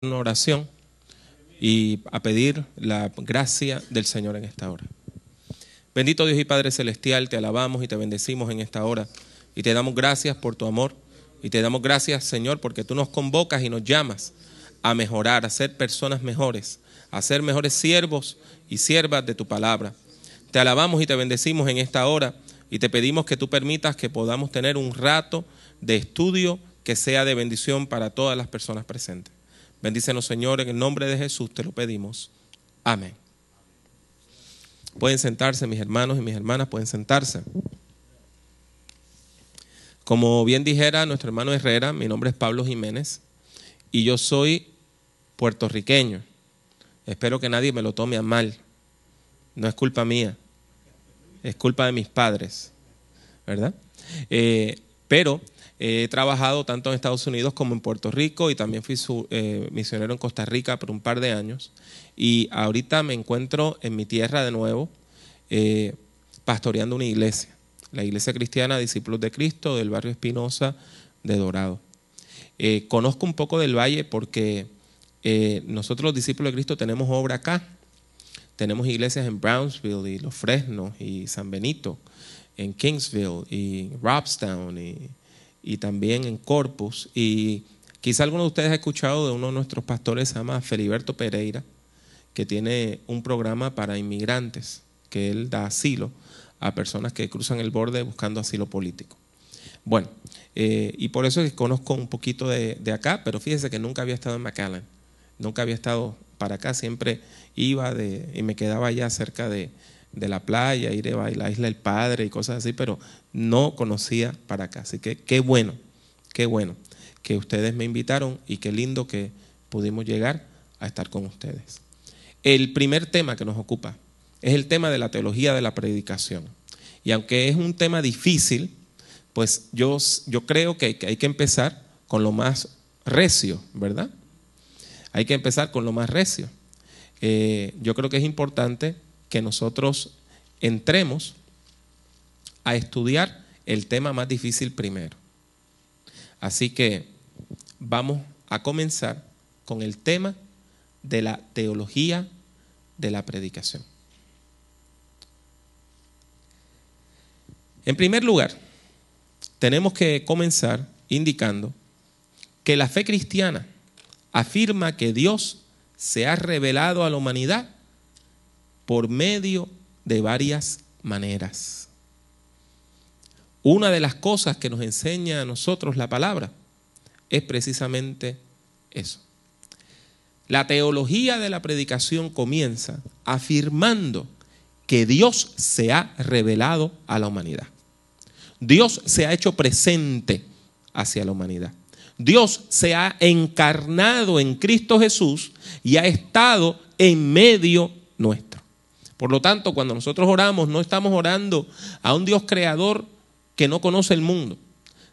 una oración y a pedir la gracia del Señor en esta hora. Bendito Dios y Padre Celestial, te alabamos y te bendecimos en esta hora y te damos gracias por tu amor y te damos gracias Señor porque tú nos convocas y nos llamas a mejorar, a ser personas mejores, a ser mejores siervos y siervas de tu palabra. Te alabamos y te bendecimos en esta hora y te pedimos que tú permitas que podamos tener un rato de estudio que sea de bendición para todas las personas presentes. Bendícenos, Señor, en el nombre de Jesús te lo pedimos. Amén. Pueden sentarse, mis hermanos y mis hermanas, pueden sentarse. Como bien dijera nuestro hermano Herrera, mi nombre es Pablo Jiménez y yo soy puertorriqueño. Espero que nadie me lo tome a mal. No es culpa mía, es culpa de mis padres, ¿verdad? Eh, pero He trabajado tanto en Estados Unidos como en Puerto Rico y también fui eh, misionero en Costa Rica por un par de años. Y ahorita me encuentro en mi tierra de nuevo, eh, pastoreando una iglesia, la Iglesia Cristiana Discípulos de Cristo del barrio Espinosa de Dorado. Eh, conozco un poco del valle porque nosotros los discípulos de Cristo tenemos obra acá. Tenemos iglesias en Brownsville y Los Fresnos y San Benito, en Kingsville y Robstown y y también en Corpus. Y quizá alguno de ustedes ha escuchado de uno de nuestros pastores, se llama Feliberto Pereira, que tiene un programa para inmigrantes, que él da asilo a personas que cruzan el borde buscando asilo político. Bueno, eh, y por eso es que conozco un poquito de, de, acá, pero fíjese que nunca había estado en McAllen, nunca había estado para acá, siempre iba de, y me quedaba allá cerca de, de la playa, ir a la isla del Padre y cosas así, pero no conocía para acá. Así que qué bueno, qué bueno que ustedes me invitaron y qué lindo que pudimos llegar a estar con ustedes. El primer tema que nos ocupa es el tema de la teología de la predicación. Y aunque es un tema difícil, pues yo, yo creo que hay que empezar con lo más recio, ¿verdad? Hay que empezar con lo más recio. Eh, yo creo que es importante que nosotros entremos a estudiar el tema más difícil primero. Así que vamos a comenzar con el tema de la teología de la predicación. En primer lugar, tenemos que comenzar indicando que la fe cristiana afirma que Dios se ha revelado a la humanidad por medio de varias maneras. Una de las cosas que nos enseña a nosotros la palabra es precisamente eso. La teología de la predicación comienza afirmando que Dios se ha revelado a la humanidad. Dios se ha hecho presente hacia la humanidad. Dios se ha encarnado en Cristo Jesús y ha estado en medio nuestro. Por lo tanto, cuando nosotros oramos, no estamos orando a un Dios creador que no conoce el mundo.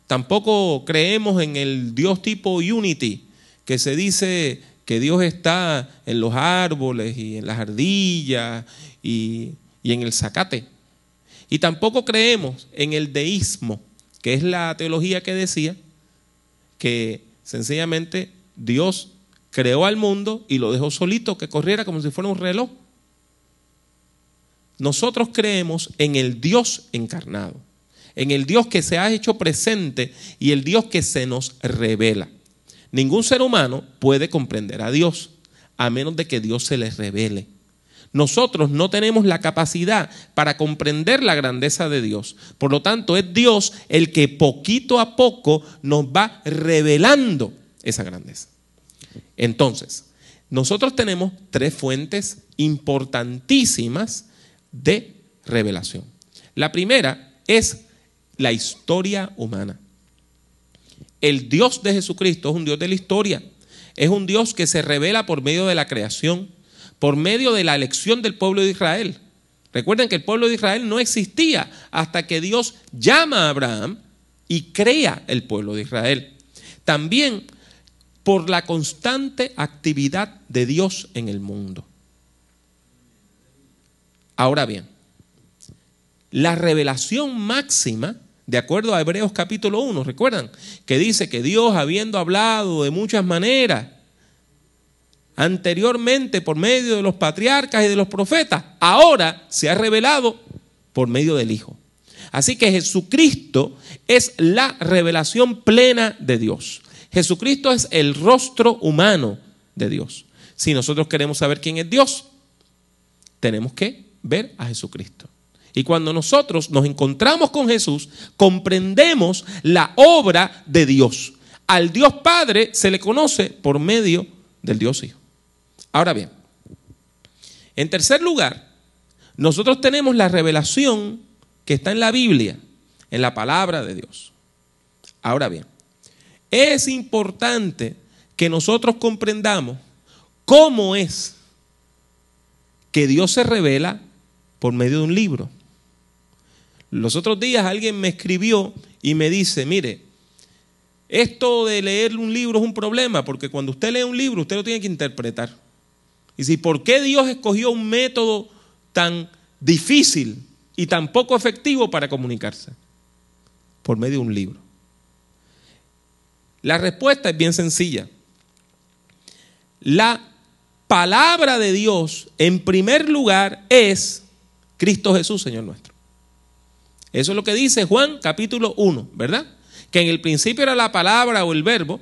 Tampoco creemos en el Dios tipo Unity, que se dice que Dios está en los árboles y en las ardillas y, y en el zacate. Y tampoco creemos en el deísmo, que es la teología que decía que sencillamente Dios creó al mundo y lo dejó solito que corriera como si fuera un reloj. Nosotros creemos en el Dios encarnado, en el Dios que se ha hecho presente y el Dios que se nos revela. Ningún ser humano puede comprender a Dios a menos de que Dios se les revele. Nosotros no tenemos la capacidad para comprender la grandeza de Dios. Por lo tanto, es Dios el que poquito a poco nos va revelando esa grandeza. Entonces, nosotros tenemos tres fuentes importantísimas de revelación. La primera es la historia humana. El Dios de Jesucristo es un Dios de la historia. Es un Dios que se revela por medio de la creación, por medio de la elección del pueblo de Israel. Recuerden que el pueblo de Israel no existía hasta que Dios llama a Abraham y crea el pueblo de Israel. También por la constante actividad de Dios en el mundo. Ahora bien, la revelación máxima, de acuerdo a Hebreos capítulo 1, recuerdan que dice que Dios, habiendo hablado de muchas maneras, anteriormente por medio de los patriarcas y de los profetas, ahora se ha revelado por medio del Hijo. Así que Jesucristo es la revelación plena de Dios. Jesucristo es el rostro humano de Dios. Si nosotros queremos saber quién es Dios, tenemos que ver a Jesucristo. Y cuando nosotros nos encontramos con Jesús, comprendemos la obra de Dios. Al Dios Padre se le conoce por medio del Dios Hijo. Ahora bien, en tercer lugar, nosotros tenemos la revelación que está en la Biblia, en la palabra de Dios. Ahora bien, es importante que nosotros comprendamos cómo es que Dios se revela por medio de un libro. Los otros días alguien me escribió y me dice, mire, esto de leer un libro es un problema, porque cuando usted lee un libro, usted lo tiene que interpretar. Y si, ¿por qué Dios escogió un método tan difícil y tan poco efectivo para comunicarse? Por medio de un libro. La respuesta es bien sencilla. La palabra de Dios, en primer lugar, es Cristo Jesús, Señor nuestro. Eso es lo que dice Juan capítulo 1, ¿verdad? Que en el principio era la palabra o el verbo,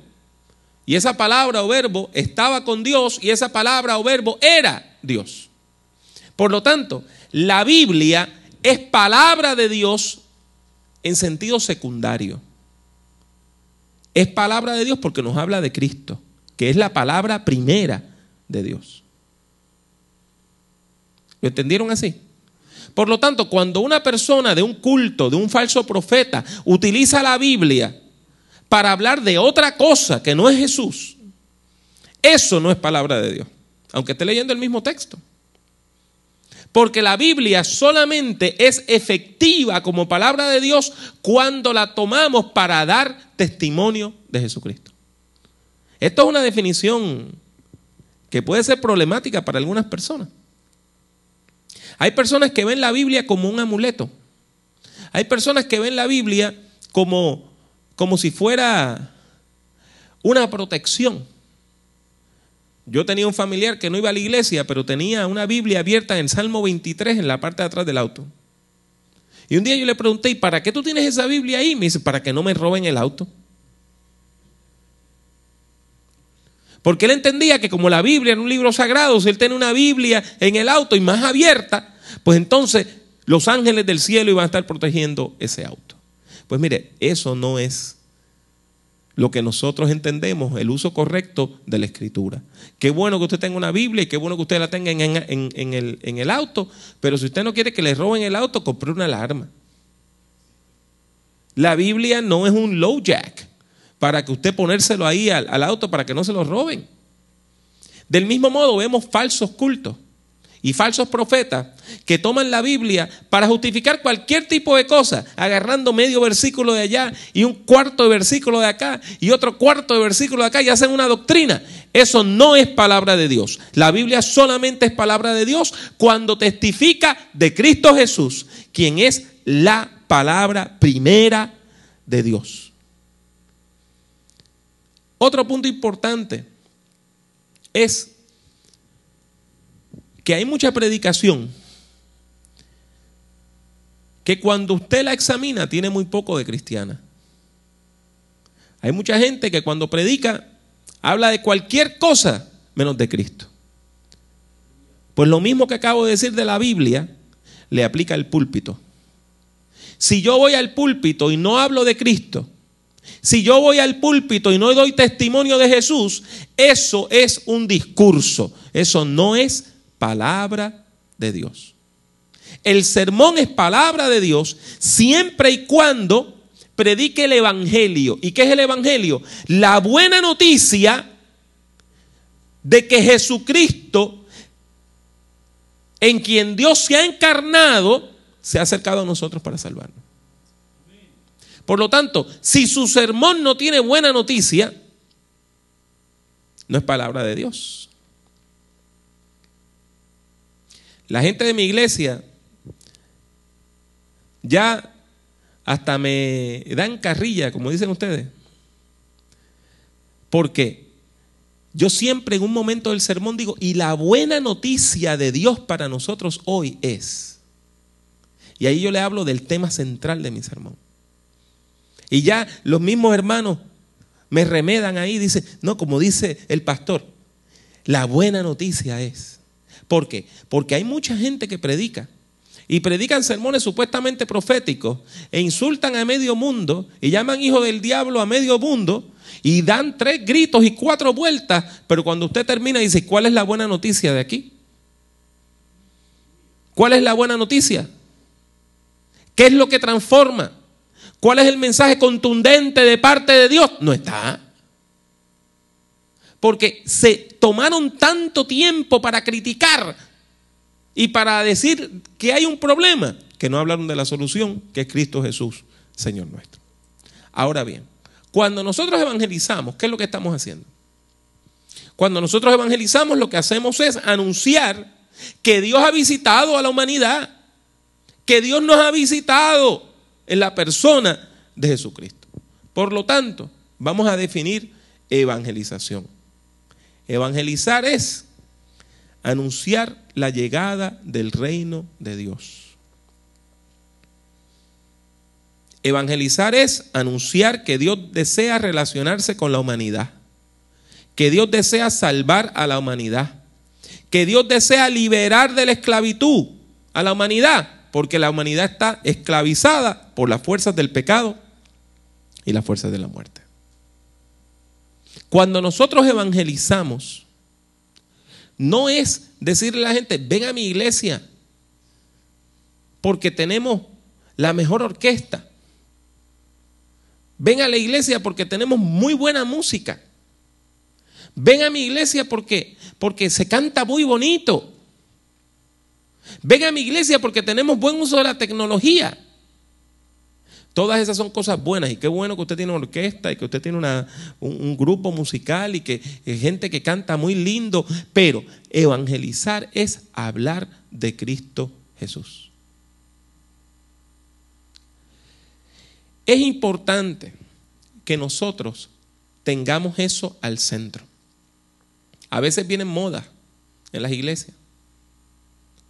y esa palabra o verbo estaba con Dios, y esa palabra o verbo era Dios. Por lo tanto, la Biblia es palabra de Dios en sentido secundario. Es palabra de Dios porque nos habla de Cristo, que es la palabra primera de Dios. ¿Lo entendieron así? Por lo tanto, cuando una persona de un culto, de un falso profeta, utiliza la Biblia para hablar de otra cosa que no es Jesús, eso no es palabra de Dios, aunque esté leyendo el mismo texto. Porque la Biblia solamente es efectiva como palabra de Dios cuando la tomamos para dar testimonio de Jesucristo. Esto es una definición que puede ser problemática para algunas personas. Hay personas que ven la Biblia como un amuleto. Hay personas que ven la Biblia como, como si fuera una protección. Yo tenía un familiar que no iba a la iglesia, pero tenía una Biblia abierta en Salmo 23 en la parte de atrás del auto. Y un día yo le pregunté, ¿y para qué tú tienes esa Biblia ahí? Me dice, para que no me roben el auto. Porque él entendía que como la Biblia era un libro sagrado, si él tiene una Biblia en el auto y más abierta, pues entonces los ángeles del cielo iban a estar protegiendo ese auto. Pues mire, eso no es lo que nosotros entendemos, el uso correcto de la escritura. Qué bueno que usted tenga una Biblia y qué bueno que usted la tenga en, el, en el auto, pero si usted no quiere que le roben el auto, compre una alarma. La Biblia no es un low jack para que usted ponérselo ahí al, auto para que no se lo roben. Del mismo modo vemos falsos cultos y falsos profetas que toman la Biblia para justificar cualquier tipo de cosa, agarrando medio versículo de allá y un cuarto de versículo de acá y otro cuarto de versículo de acá y hacen una doctrina. Eso no es palabra de Dios. La Biblia solamente es palabra de Dios cuando testifica de Cristo Jesús, quien es la palabra primera de Dios. Otro punto importante es que hay mucha predicación que cuando usted la examina tiene muy poco de cristiana. Hay mucha gente que cuando predica habla de cualquier cosa menos de Cristo. Pues lo mismo que acabo de decir de la Biblia, le aplica al púlpito. Si yo voy al púlpito y no hablo de Cristo, si yo voy al púlpito y no doy testimonio de Jesús, eso es un discurso, eso no es palabra de Dios. El sermón es palabra de Dios siempre y cuando predique el Evangelio. ¿Y qué es el Evangelio? La buena noticia de que Jesucristo, en quien Dios se ha encarnado, se ha acercado a nosotros para salvarnos. Por lo tanto, si su sermón no tiene buena noticia, no es palabra de Dios. La gente de mi iglesia ya hasta me dan carrilla, como dicen ustedes. Porque yo siempre en un momento del sermón digo, y la buena noticia de Dios para nosotros hoy es, y ahí yo le hablo del tema central de mi sermón. Y ya los mismos hermanos me remedan ahí, dicen, no, como dice el pastor, la buena noticia es. ¿Por qué? Porque hay mucha gente que predica y predican sermones supuestamente proféticos e insultan a medio mundo y llaman hijo del diablo a medio mundo y dan tres gritos y cuatro vueltas, pero cuando usted termina dice, ¿cuál es la buena noticia de aquí? ¿Cuál es la buena noticia? ¿Qué es lo que transforma? ¿Cuál es el mensaje contundente de parte de Dios? No está. Porque se tomaron tanto tiempo para criticar y para decir que hay un problema, que no hablaron de la solución, que es Cristo Jesús, Señor nuestro. Ahora bien, cuando nosotros evangelizamos, ¿qué es lo que estamos haciendo? Cuando nosotros evangelizamos, lo que hacemos es anunciar que Dios ha visitado a la humanidad, que Dios nos ha visitado en la persona de Jesucristo. Por lo tanto, vamos a definir evangelización. Evangelizar es anunciar la llegada del reino de Dios. Evangelizar es anunciar que Dios desea relacionarse con la humanidad, que Dios desea salvar a la humanidad, que Dios desea liberar de la esclavitud a la humanidad, porque la humanidad está esclavizada por las fuerzas del pecado y las fuerzas de la muerte. Cuando nosotros evangelizamos, no es decirle a la gente, ven a mi iglesia, porque tenemos la mejor orquesta. Ven a la iglesia porque tenemos muy buena música. Ven a mi iglesia porque, porque se canta muy bonito. Ven a mi iglesia porque tenemos buen uso de la tecnología. Todas esas son cosas buenas y qué bueno que usted tiene una orquesta y que usted tiene un, grupo musical y que hay gente que canta muy lindo, pero evangelizar es hablar de Cristo Jesús. Es importante que nosotros tengamos eso al centro. A veces vienen modas en las iglesias,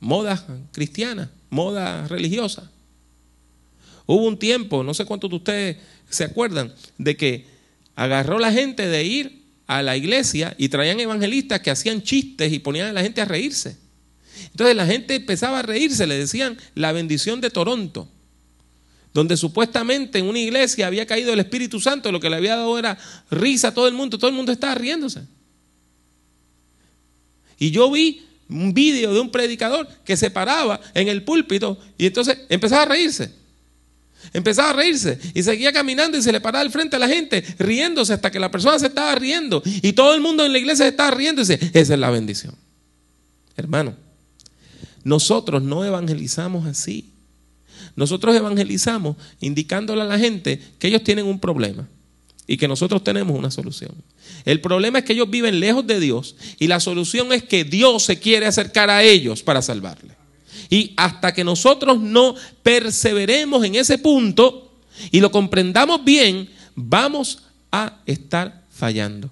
modas cristianas, modas religiosas. Hubo un tiempo, no sé cuántos de ustedes se acuerdan, de que agarró la gente de ir a la iglesia y traían evangelistas que hacían chistes y ponían a la gente a reírse. Entonces la gente empezaba a reírse, le decían la bendición de Toronto, donde supuestamente en una iglesia había caído el Espíritu Santo, lo que le había dado era risa a todo el mundo, todo el mundo estaba riéndose. Y yo vi un vídeo de un predicador que se paraba en el púlpito y entonces empezaba a reírse. Empezaba a reírse y seguía caminando y se le paraba al frente a la gente, riéndose hasta que la persona se estaba riendo y todo el mundo en la iglesia se estaba riendo y dice, esa es la bendición. Hermano, nosotros no evangelizamos así. Nosotros evangelizamos indicándole a la gente que ellos tienen un problema y que nosotros tenemos una solución. El problema es que ellos viven lejos de Dios y la solución es que Dios se quiere acercar a ellos para salvarles. Y hasta que nosotros no perseveremos en ese punto y lo comprendamos bien, vamos a estar fallando.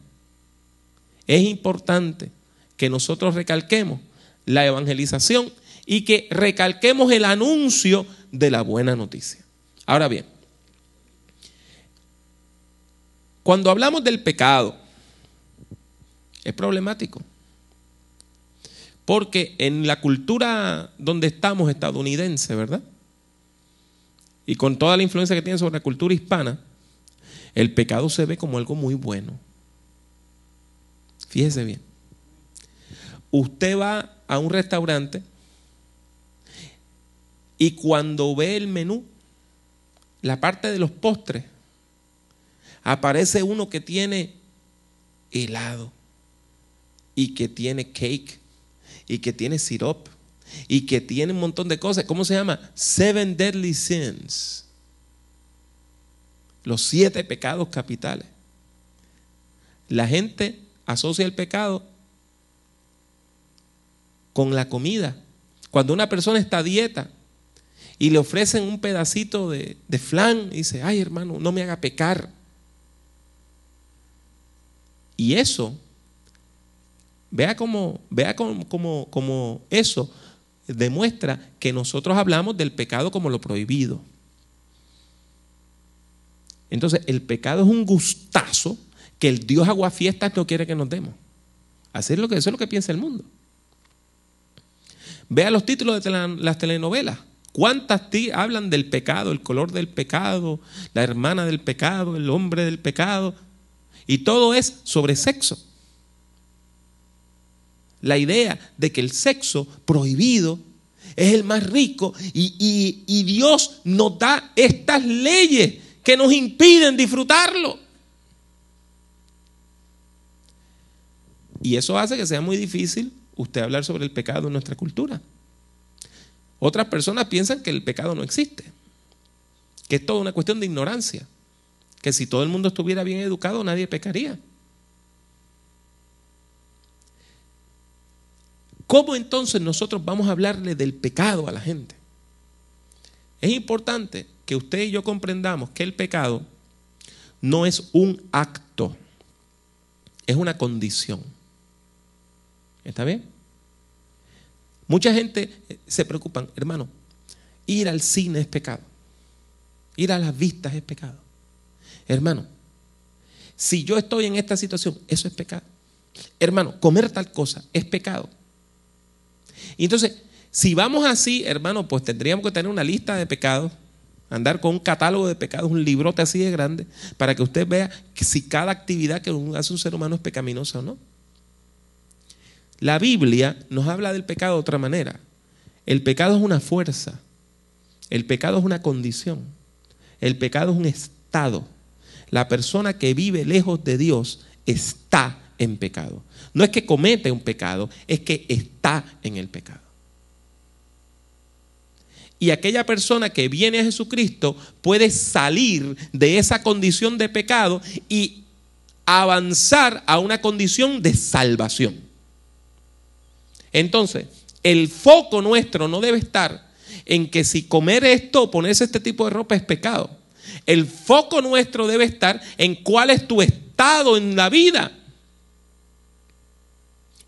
Es importante que nosotros recalquemos la evangelización y que recalquemos el anuncio de la buena noticia. Ahora bien, cuando hablamos del pecado, es problemático. Porque en la cultura donde estamos, estadounidense, ¿verdad? Y con toda la influencia que tiene sobre la cultura hispana, el pecado se ve como algo muy bueno. Fíjese bien. Usted va a un restaurante y cuando ve el menú, la parte de los postres, aparece uno que tiene helado y que tiene cake y que tiene sirop y que tiene un montón de cosas. ¿Cómo se llama? Seven Deadly Sins. Los siete pecados capitales. La gente asocia el pecado con la comida. Cuando una persona está a dieta y le ofrecen un pedacito de, de flan, dice, ay hermano, no me haga pecar. Y eso Vea cómo, vea eso demuestra que nosotros hablamos del pecado como lo prohibido. Entonces, el pecado es un gustazo que el Dios aguafiestas no quiere que nos demos. Hacer lo que eso es lo que piensa el mundo. Vea los títulos de las telenovelas. ¿Cuántas hablan del pecado, el color del pecado, la hermana del pecado, el hombre del pecado? Y todo es sobre sexo. La idea de que el sexo prohibido es el más rico y, Dios nos da estas leyes que nos impiden disfrutarlo. Y eso hace que sea muy difícil usted hablar sobre el pecado en nuestra cultura. Otras personas piensan que el pecado no existe, que es toda una cuestión de ignorancia, que si todo el mundo estuviera bien educado nadie pecaría. ¿Cómo entonces nosotros vamos a hablarle del pecado a la gente? Es importante que usted y yo comprendamos que el pecado no es un acto, es una condición. ¿Está bien? Mucha gente eh, se preocupa, hermano, ir al cine es pecado. Ir a las vistas es pecado. Hermano, si yo estoy en esta situación, eso es pecado. Hermano, comer tal cosa es pecado. Y entonces, si vamos así, hermano, pues tendríamos que tener una lista de pecados, andar con un catálogo de pecados, un librote así de grande, para que usted vea si cada actividad que hace un ser humano es pecaminosa o no. La Biblia nos habla del pecado de otra manera. El pecado es una fuerza. El pecado es una condición. El pecado es un estado. La persona que vive lejos de Dios está en pecado. No es que comete un pecado, es que está en el pecado. Y aquella persona que viene a Jesucristo puede salir de esa condición de pecado y avanzar a una condición de salvación. Entonces, el foco nuestro no debe estar en que si comer esto o ponerse este tipo de ropa es pecado. El foco nuestro debe estar en cuál es tu estado en la vida.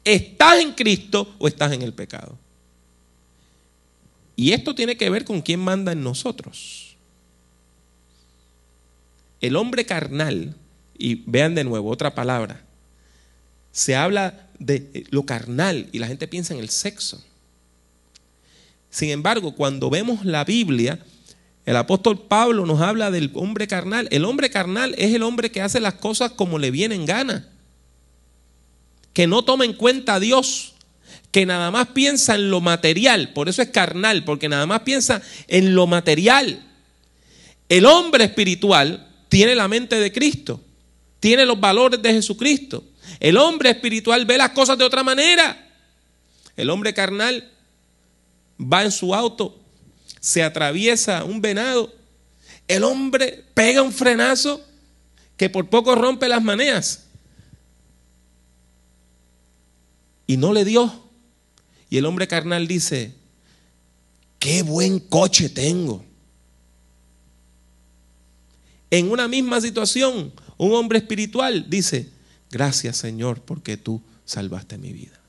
¿Estás en Cristo o estás en el pecado? Y esto tiene que ver con quién manda en nosotros. El hombre carnal, y vean de nuevo otra palabra, se habla de lo carnal y la gente piensa en el sexo. Sin embargo, cuando vemos la Biblia, el apóstol Pablo nos habla del hombre carnal. El hombre carnal es el hombre que hace las cosas como le viene en gana, que no toma en cuenta a Dios, que nada más piensa en lo material, por eso es carnal, porque nada más piensa en lo material. El hombre espiritual tiene la mente de Cristo, tiene los valores de Jesucristo. El hombre espiritual ve las cosas de otra manera. El hombre carnal va en su auto, se atraviesa un venado. El hombre pega un frenazo que por poco rompe las maneas. Y no le dio. Y el hombre carnal dice, qué buen coche tengo. En una misma situación, un hombre espiritual dice, Gracias Señor porque tú salvaste mi vida.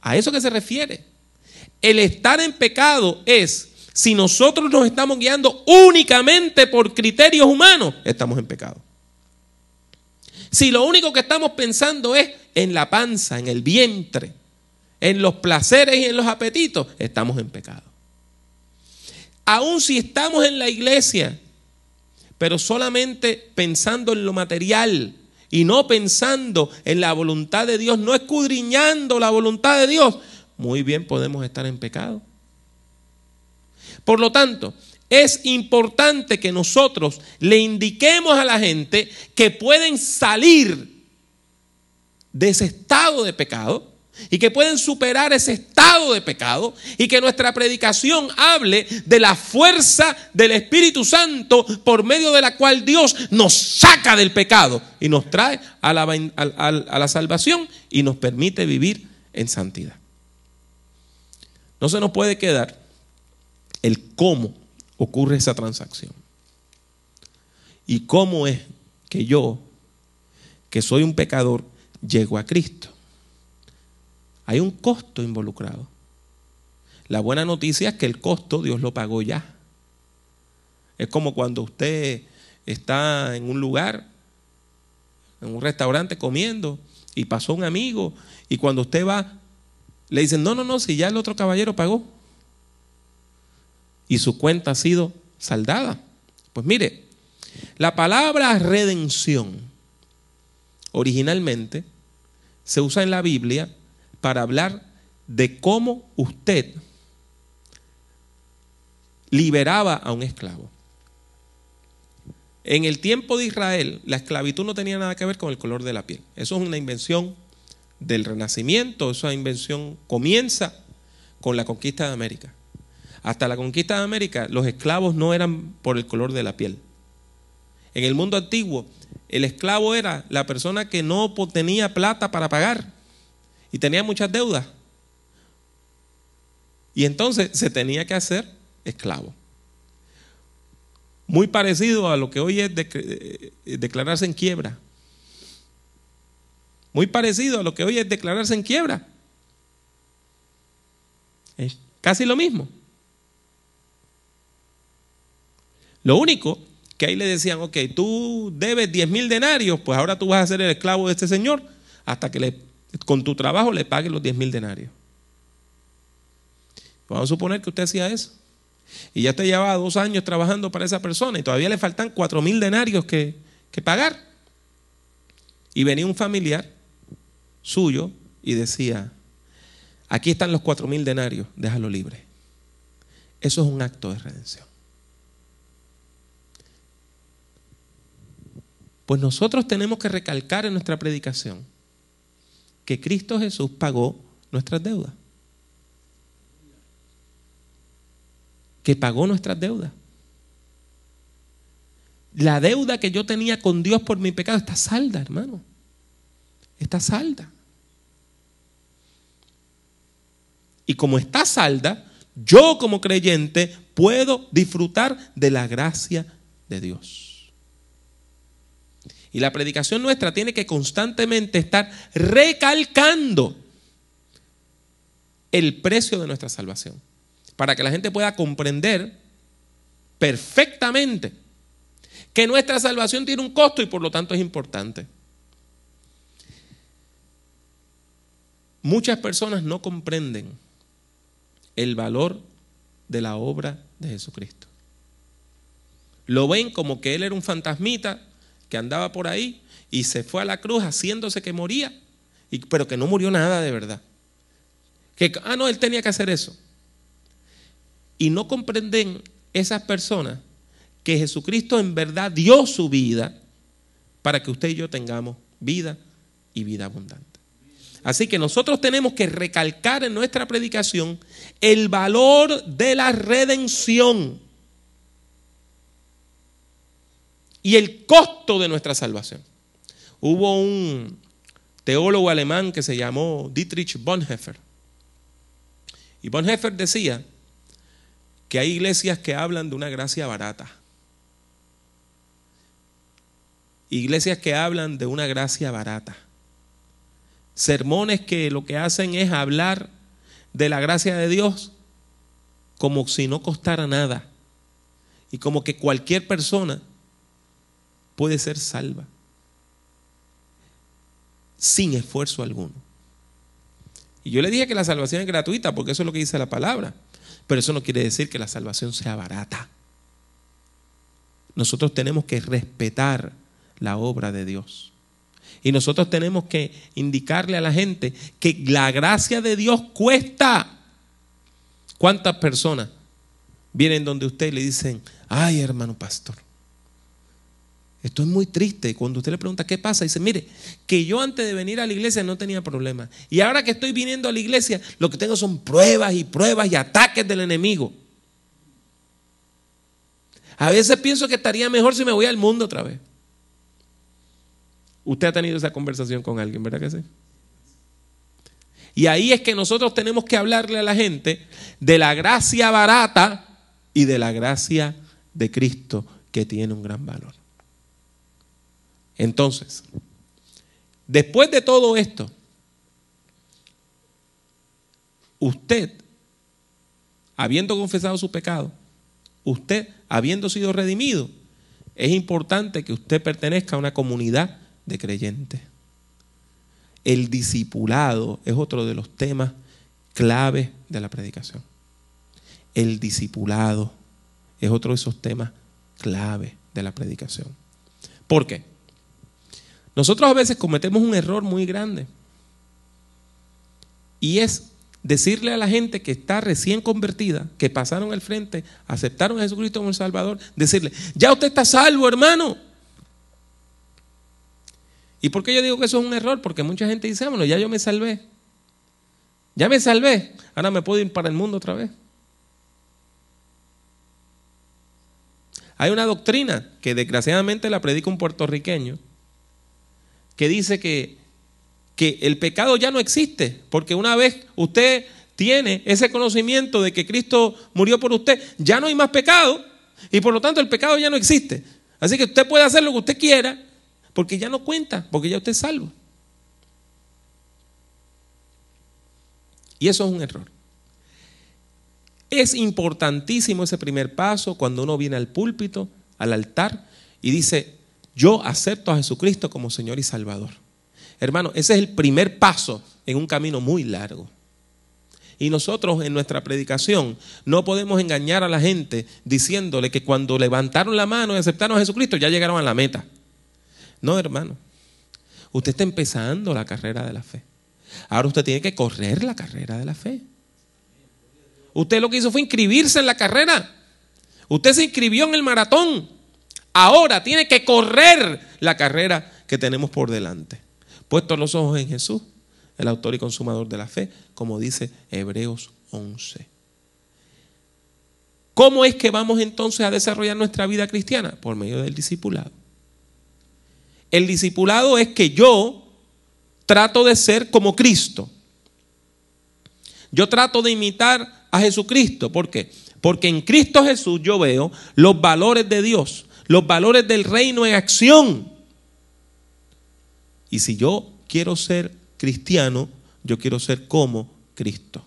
A eso que se refiere. El estar en pecado es, si nosotros nos estamos guiando únicamente por criterios humanos, estamos en pecado. Si lo único que estamos pensando es en la panza, en el vientre, en los placeres y en los apetitos, estamos en pecado. Aún si estamos en la iglesia pero solamente pensando en lo material y no pensando en la voluntad de Dios, no escudriñando la voluntad de Dios, muy bien podemos estar en pecado. Por lo tanto, es importante que nosotros le indiquemos a la gente que pueden salir de ese estado de pecado y que pueden superar ese estado de pecado y que nuestra predicación hable de la fuerza del Espíritu Santo por medio de la cual Dios nos saca del pecado y nos trae a la, salvación y nos permite vivir en santidad. No se nos puede quedar el cómo ocurre esa transacción y cómo es que yo, que soy un pecador, llegó a Cristo. Hay un costo involucrado. La buena noticia es que el costo Dios lo pagó ya. Es como cuando usted está en un lugar, en un restaurante comiendo, y pasó un amigo, y cuando usted va, le dicen, no, no, no, si ya el otro caballero pagó. Y su cuenta ha sido saldada. Pues mire, la palabra redención originalmente se usa en la Biblia para hablar de cómo usted liberaba a un esclavo. En el tiempo de Israel, la esclavitud no tenía nada que ver con el color de la piel. Eso es una invención del Renacimiento, esa invención comienza con la conquista de América. Hasta la conquista de América, los esclavos no eran por el color de la piel. En el mundo antiguo, el esclavo era la persona que no tenía plata para pagar y tenía muchas deudas. Y entonces se tenía que hacer esclavo muy parecido a lo que hoy es eh, declararse en quiebra. Muy parecido a lo que hoy es declararse en quiebra. Es casi lo mismo. Lo único que ahí le decían, ok, tú debes 10 mil denarios, pues ahora tú vas a ser el esclavo de este señor hasta que con tu trabajo le pague los 10 mil denarios. Vamos a suponer que usted hacía eso. Y ya usted llevaba dos años trabajando para esa persona y todavía le faltan cuatro mil denarios que, que pagar. Y venía un familiar suyo y decía, aquí están los cuatro mil denarios, déjalo libre. Eso es un acto de redención. Pues nosotros tenemos que recalcar en nuestra predicación que Cristo Jesús pagó nuestras deudas. que pagó nuestras deudas. La deuda que yo tenía con Dios por mi pecado está salda, hermano. Está salda. Y como está salda, yo como creyente puedo disfrutar de la gracia de Dios. Y la predicación nuestra tiene que constantemente estar recalcando el precio de nuestra salvación para que la gente pueda comprender perfectamente que nuestra salvación tiene un costo y por lo tanto es importante. Muchas personas no comprenden el valor de la obra de Jesucristo. Lo ven como que Él era un fantasmita que andaba por ahí y se fue a la cruz haciéndose que moría, pero que no murió nada de verdad. Que, ah, no, Él tenía que hacer eso. Y no comprenden esas personas que Jesucristo en verdad dio su vida para que usted y yo tengamos vida y vida abundante. Así que nosotros tenemos que recalcar en nuestra predicación el valor de la redención y el costo de nuestra salvación. Hubo un teólogo alemán que se llamó Dietrich Bonhoeffer. Y Bonhoeffer decía que hay iglesias que hablan de una gracia barata. Iglesias que hablan de una gracia barata. Sermones que lo que hacen es hablar de la gracia de Dios como si no costara nada. Y como que cualquier persona puede ser salva. Sin esfuerzo alguno. Y yo le dije que la salvación es gratuita porque eso es lo que dice la palabra. Pero eso no quiere decir que la salvación sea barata. Nosotros tenemos que respetar la obra de Dios. Y nosotros tenemos que indicarle a la gente que la gracia de Dios cuesta. ¿Cuántas personas vienen donde usted y le dicen, ay hermano pastor, Estoy muy triste. Cuando usted le pregunta qué pasa, dice, mire, que yo antes de venir a la iglesia no tenía problema. Y ahora que estoy viniendo a la iglesia, lo que tengo son pruebas y pruebas y ataques del enemigo. A veces pienso que estaría mejor si me voy al mundo otra vez. Usted ha tenido esa conversación con alguien, ¿verdad que sí? Y ahí es que nosotros tenemos que hablarle a la gente de la gracia barata y de la gracia de Cristo que tiene un gran valor. Entonces, Después de todo esto, usted, habiendo confesado su pecado, usted, habiendo sido redimido, es importante que usted pertenezca a una comunidad de creyentes. El discipulado es otro de los temas clave de la predicación. El discipulado es otro de esos temas clave de la predicación. ¿Por qué? Nosotros a veces cometemos un error muy grande y es decirle a la gente que está recién convertida, que pasaron al frente, aceptaron a Jesucristo como el Salvador, decirle, ya usted está salvo, hermano. ¿Y por qué yo digo que eso es un error? Porque mucha gente dice, bueno, ya yo me salvé. Ya me salvé, ahora me puedo ir para el mundo otra vez. Hay una doctrina que desgraciadamente la predica un puertorriqueño que dice que, que el pecado ya no existe, porque una vez usted tiene ese conocimiento de que Cristo murió por usted, ya no hay más pecado y por lo tanto el pecado ya no existe. Así que usted puede hacer lo que usted quiera porque ya no cuenta, porque ya usted es salvo. Y eso es un error. Es importantísimo ese primer paso cuando uno viene al púlpito, al altar, y dice, yo acepto a Jesucristo como Señor y Salvador. Hermano, ese es el primer paso en un camino muy largo. Y nosotros en nuestra predicación no podemos engañar a la gente diciéndole que cuando levantaron la mano y aceptaron a Jesucristo ya llegaron a la meta. No, hermano. Usted está empezando la carrera de la fe. Ahora usted tiene que correr la carrera de la fe. Usted lo que hizo fue inscribirse en la carrera. Usted se inscribió en el maratón. Ahora tiene que correr la carrera que tenemos por delante. Puestos los ojos en Jesús, el autor y consumador de la fe, como dice Hebreos 11. ¿Cómo es que vamos entonces a desarrollar nuestra vida cristiana? Por medio del discipulado. El discipulado es que yo trato de ser como Cristo. Yo trato de imitar a Jesucristo. ¿Por qué? Porque en Cristo Jesús yo veo los valores de Dios, los valores del reino en acción. Y si yo quiero ser cristiano, yo quiero ser como Cristo.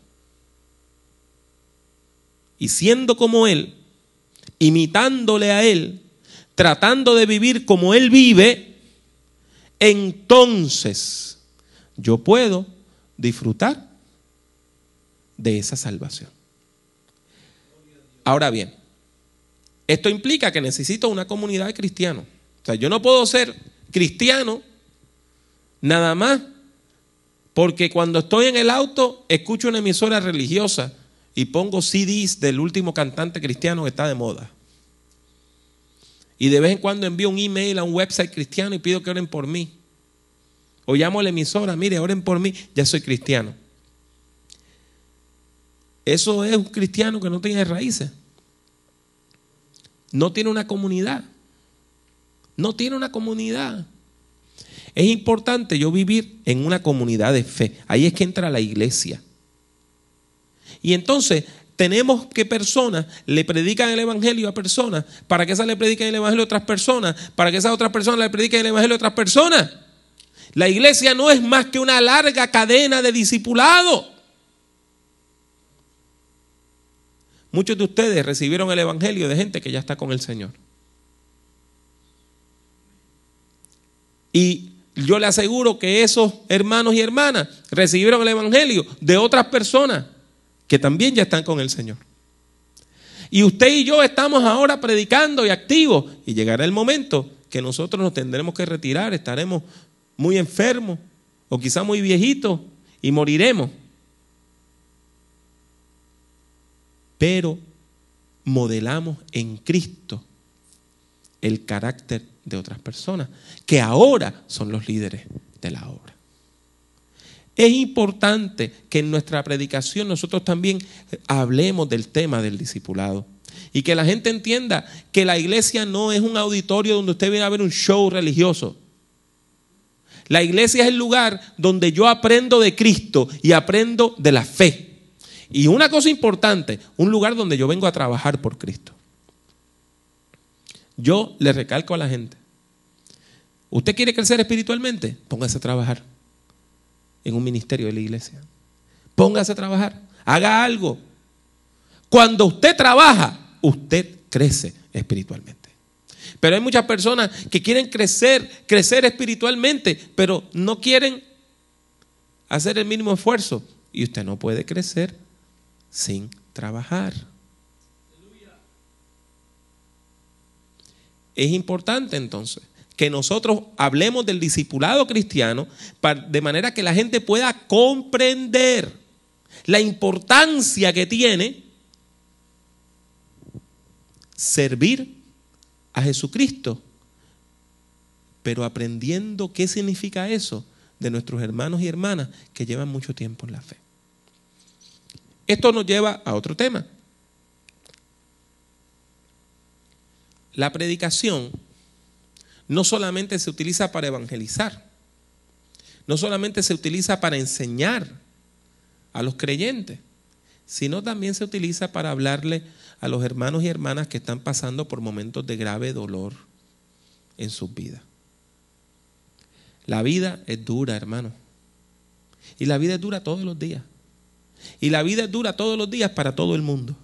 Y siendo como Él, imitándole a Él, tratando de vivir como Él vive, entonces yo puedo disfrutar de esa salvación. Ahora bien, esto implica que necesito una comunidad de cristianos. O sea, yo no puedo ser cristiano nada más porque cuando estoy en el auto escucho una emisora religiosa y pongo CDs del último cantante cristiano que está de moda. Y de vez en cuando envío un email a un website cristiano y pido que oren por mí. O llamo a la emisora, mire, oren por mí, ya soy cristiano. Eso es un cristiano que no tiene raíces. No tiene una comunidad. No tiene una comunidad. Es importante yo vivir en una comunidad de fe. Ahí es que entra la iglesia. Y entonces tenemos que personas le predican el evangelio a personas, para que esas le prediquen el evangelio a otras personas, para que esas otras personas le prediquen el evangelio a otras personas. La iglesia no es más que una larga cadena de discipulado. Muchos de ustedes recibieron el Evangelio de gente que ya está con el Señor. Y yo le aseguro que esos hermanos y hermanas recibieron el Evangelio de otras personas que también ya están con el Señor. Y usted y yo estamos ahora predicando y activos. Y llegará el momento que nosotros nos tendremos que retirar, estaremos muy enfermo o quizá muy viejito y moriremos. Pero modelamos en Cristo el carácter de otras personas, que ahora son los líderes de la obra. Es importante que en nuestra predicación nosotros también hablemos del tema del discipulado y que la gente entienda que la iglesia no es un auditorio donde usted viene a ver un show religioso. La iglesia es el lugar donde yo aprendo de Cristo y aprendo de la fe. Y una cosa importante, un lugar donde yo vengo a trabajar por Cristo. Yo le recalco a la gente, ¿Usted quiere crecer espiritualmente? Póngase a trabajar en un ministerio de la iglesia. Póngase a trabajar. Haga algo. Cuando usted trabaja, usted crece espiritualmente. Pero hay muchas personas que quieren crecer, crecer espiritualmente, pero no quieren hacer el mínimo esfuerzo. Y usted no puede crecer sin trabajar. Es importante entonces que nosotros hablemos del discipulado cristiano de manera que la gente pueda comprender la importancia que tiene servir a Jesucristo, pero aprendiendo qué significa eso de nuestros hermanos y hermanas que llevan mucho tiempo en la fe. Esto nos lleva a otro tema. La predicación no solamente se utiliza para evangelizar, no solamente se utiliza para enseñar a los creyentes, sino también se utiliza para hablarle a los hermanos y hermanas que están pasando por momentos de grave dolor en sus vidas. La vida es dura, hermano. Y la vida es dura todos los días. Y la vida es dura todos los días para todo el mundo.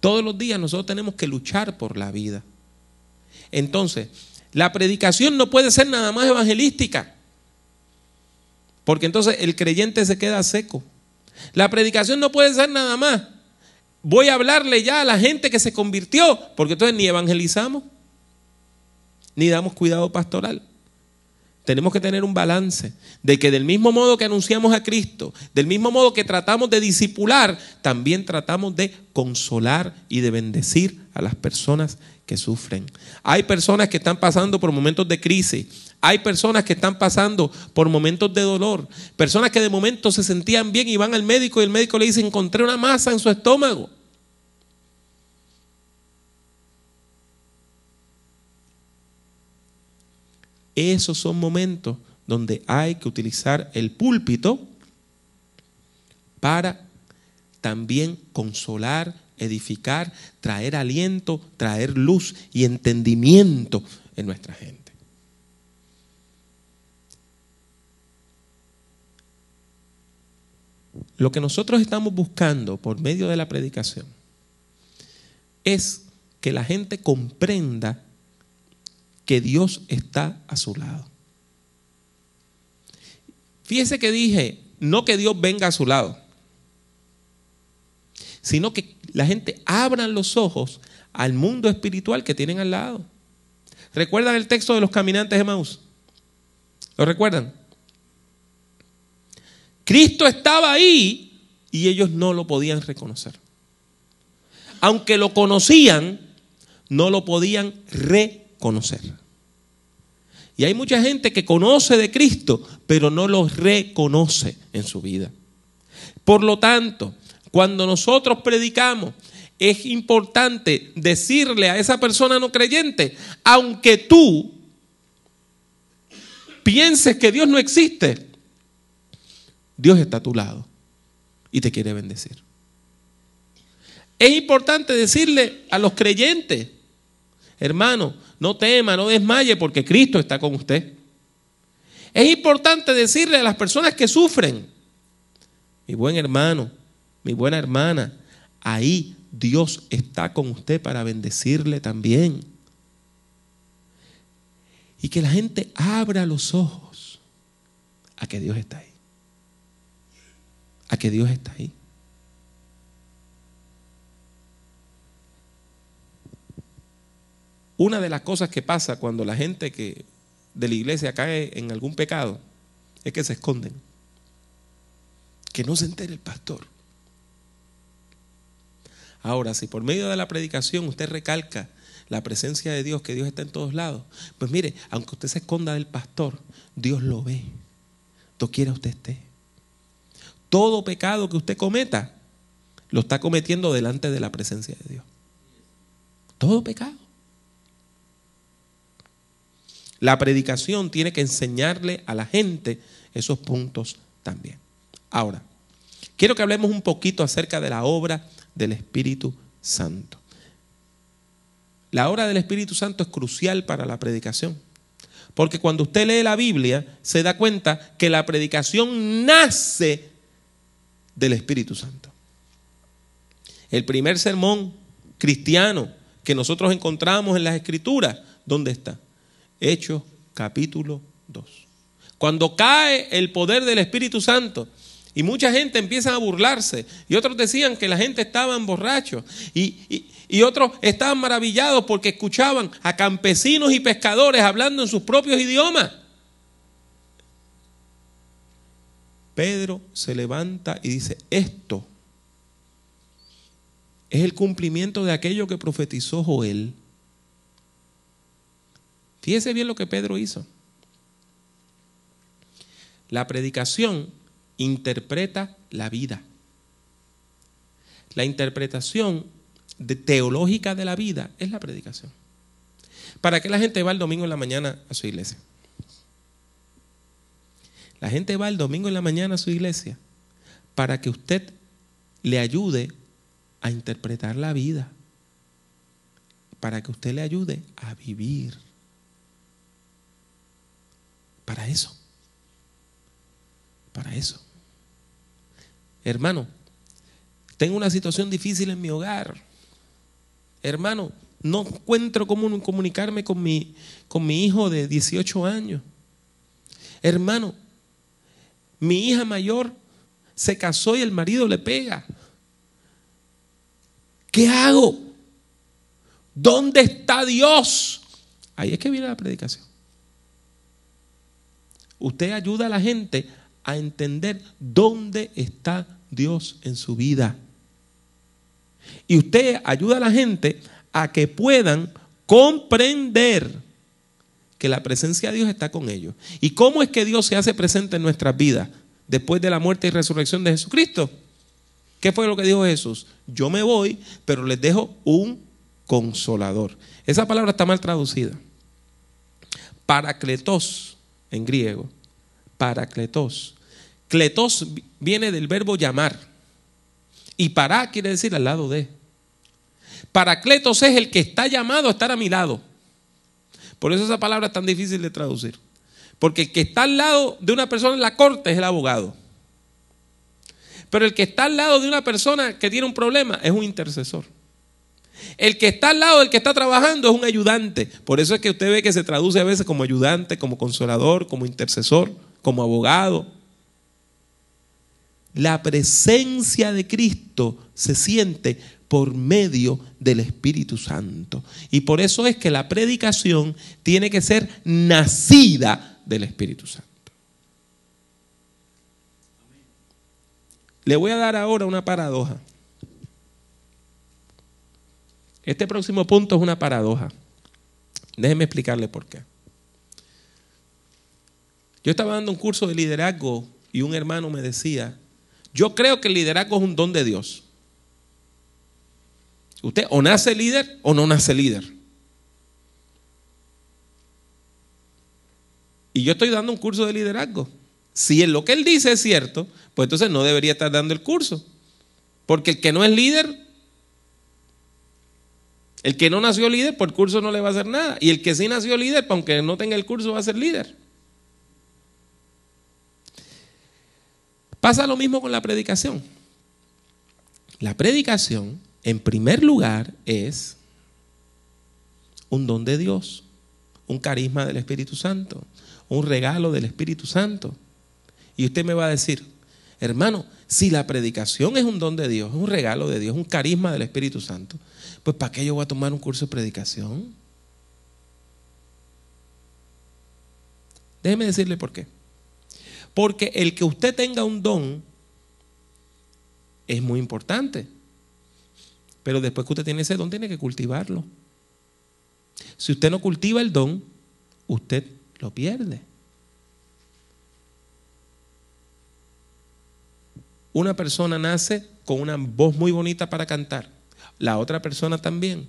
Todos los días nosotros tenemos que luchar por la vida. Entonces, la predicación no puede ser nada más evangelística. Porque entonces el creyente se queda seco. La predicación no puede ser nada más. Voy a hablarle ya a la gente que se convirtió, porque entonces ni evangelizamos, ni damos cuidado pastoral. Tenemos que tener un balance de que del mismo modo que anunciamos a Cristo, del mismo modo que tratamos de disipular, también tratamos de consolar y de bendecir a las personas que sufren. Hay personas que están pasando por momentos de crisis, hay personas que están pasando por momentos de dolor, personas que de momento se sentían bien y van al médico y el médico le dice, encontré una masa en su estómago. Esos son momentos donde hay que utilizar el púlpito para también consolar, edificar, traer aliento, traer luz y entendimiento en nuestra gente. Lo que nosotros estamos buscando por medio de la predicación es que la gente comprenda que Dios está a su lado. Fíjese que dije, no que Dios venga a su lado, sino que la gente abra los ojos al mundo espiritual que tienen al lado. ¿Recuerdan el texto de los caminantes de Maús? ¿Lo recuerdan? Cristo estaba ahí y ellos no lo podían reconocer. Aunque lo conocían, no lo podían reconocer conocer. Y hay mucha gente que conoce de Cristo, pero no lo reconoce en su vida. Por lo tanto, cuando nosotros predicamos, es importante decirle a esa persona no creyente, aunque tú pienses que Dios no existe, Dios está a tu lado y te quiere bendecir. Es importante decirle a los creyentes, hermano, no tema, no desmaye porque Cristo está con usted. Es importante decirle a las personas que sufren, mi buen hermano, mi buena hermana, ahí Dios está con usted para bendecirle también. Y que la gente abra los ojos a que Dios está ahí. A que Dios está ahí. Una de las cosas que pasa cuando la gente que de la iglesia cae en algún pecado es que se esconden. Que no se entere el pastor. Ahora, si por medio de la predicación usted recalca la presencia de Dios, que Dios está en todos lados, pues mire, aunque usted se esconda del pastor, Dios lo ve. quiera usted esté. Todo pecado que usted cometa, lo está cometiendo delante de la presencia de Dios. Todo pecado. La predicación tiene que enseñarle a la gente esos puntos también. Ahora, quiero que hablemos un poquito acerca de la obra del Espíritu Santo. La obra del Espíritu Santo es crucial para la predicación. Porque cuando usted lee la Biblia, se da cuenta que la predicación nace del Espíritu Santo. El primer sermón cristiano que nosotros encontramos en las Escrituras, ¿dónde está? Hechos capítulo 2. Cuando cae el poder del Espíritu Santo, y mucha gente empieza a burlarse. Y otros decían que la gente estaba borrachos. Y, y, y, otros estaban maravillados porque escuchaban a campesinos y pescadores hablando en sus propios idiomas. Pedro se levanta y dice, esto es el cumplimiento de aquello que profetizó Joel. Fíjese bien lo que Pedro hizo. La predicación interpreta la vida. La interpretación teológica de la vida es la predicación. ¿Para qué la gente va el domingo en la mañana a su iglesia? La gente va el domingo en la mañana a su iglesia para que usted le ayude a interpretar la vida, para que usted le ayude a vivir. Para eso. Para eso. Hermano, tengo una situación difícil en mi hogar. Hermano, no encuentro cómo comunicarme con mi, con mi hijo de 18 años. Hermano, mi hija mayor se casó y el marido le pega. ¿Qué hago? ¿Dónde está Dios? Ahí es que viene la predicación. Usted ayuda a la gente a entender dónde está Dios en su vida. Y usted ayuda a la gente a que puedan comprender que la presencia de Dios está con ellos. ¿Y cómo es que Dios se hace presente en nuestras vidas después de la muerte y resurrección de Jesucristo? ¿Qué fue lo que dijo Jesús? Yo me voy, pero les dejo un consolador. Esa palabra está mal traducida. Paracletos en griego. Paracletos. Cletos viene del verbo llamar. Y para quiere decir al lado de. Paracletos es el que está llamado a estar a mi lado. Por eso esa palabra es tan difícil de traducir. Porque el que está al lado de una persona en la corte es el abogado. Pero el que está al lado de una persona que tiene un problema es un intercesor. El que está al lado del que está trabajando es un ayudante. Por eso es que usted ve que se traduce a veces como ayudante, como consolador, como intercesor, como abogado. La presencia de Cristo se siente por medio del Espíritu Santo. Y por eso es que la predicación tiene que ser nacida del Espíritu Santo. Le voy a dar ahora una paradoja. Este próximo punto es una paradoja. Déjeme explicarle por qué. Yo estaba dando un curso de liderazgo y un hermano me decía, yo creo que el liderazgo es un don de Dios. Usted o nace líder o no nace líder. Y yo estoy dando un curso de liderazgo. Si lo que él dice es cierto, pues entonces no debería estar dando el curso. Porque el que no es líder, el que no nació líder, por curso no le va a hacer nada. Y el que sí nació líder, pues aunque no tenga el curso, va a ser líder. Pasa lo mismo con la predicación. La predicación, en primer lugar, es un don de Dios, un carisma del Espíritu Santo, un regalo del Espíritu Santo. Y usted me va a decir, hermano, si la predicación es un don de Dios, es un regalo de Dios, un carisma del Espíritu Santo, pues ¿para qué yo voy a tomar un curso de predicación? Déjeme decirle por qué. Porque el que usted tenga un don es muy importante. Pero después que usted tiene ese don, tiene que cultivarlo. Si usted no cultiva el don, usted lo pierde. Una persona nace con una voz muy bonita para cantar, la otra persona también.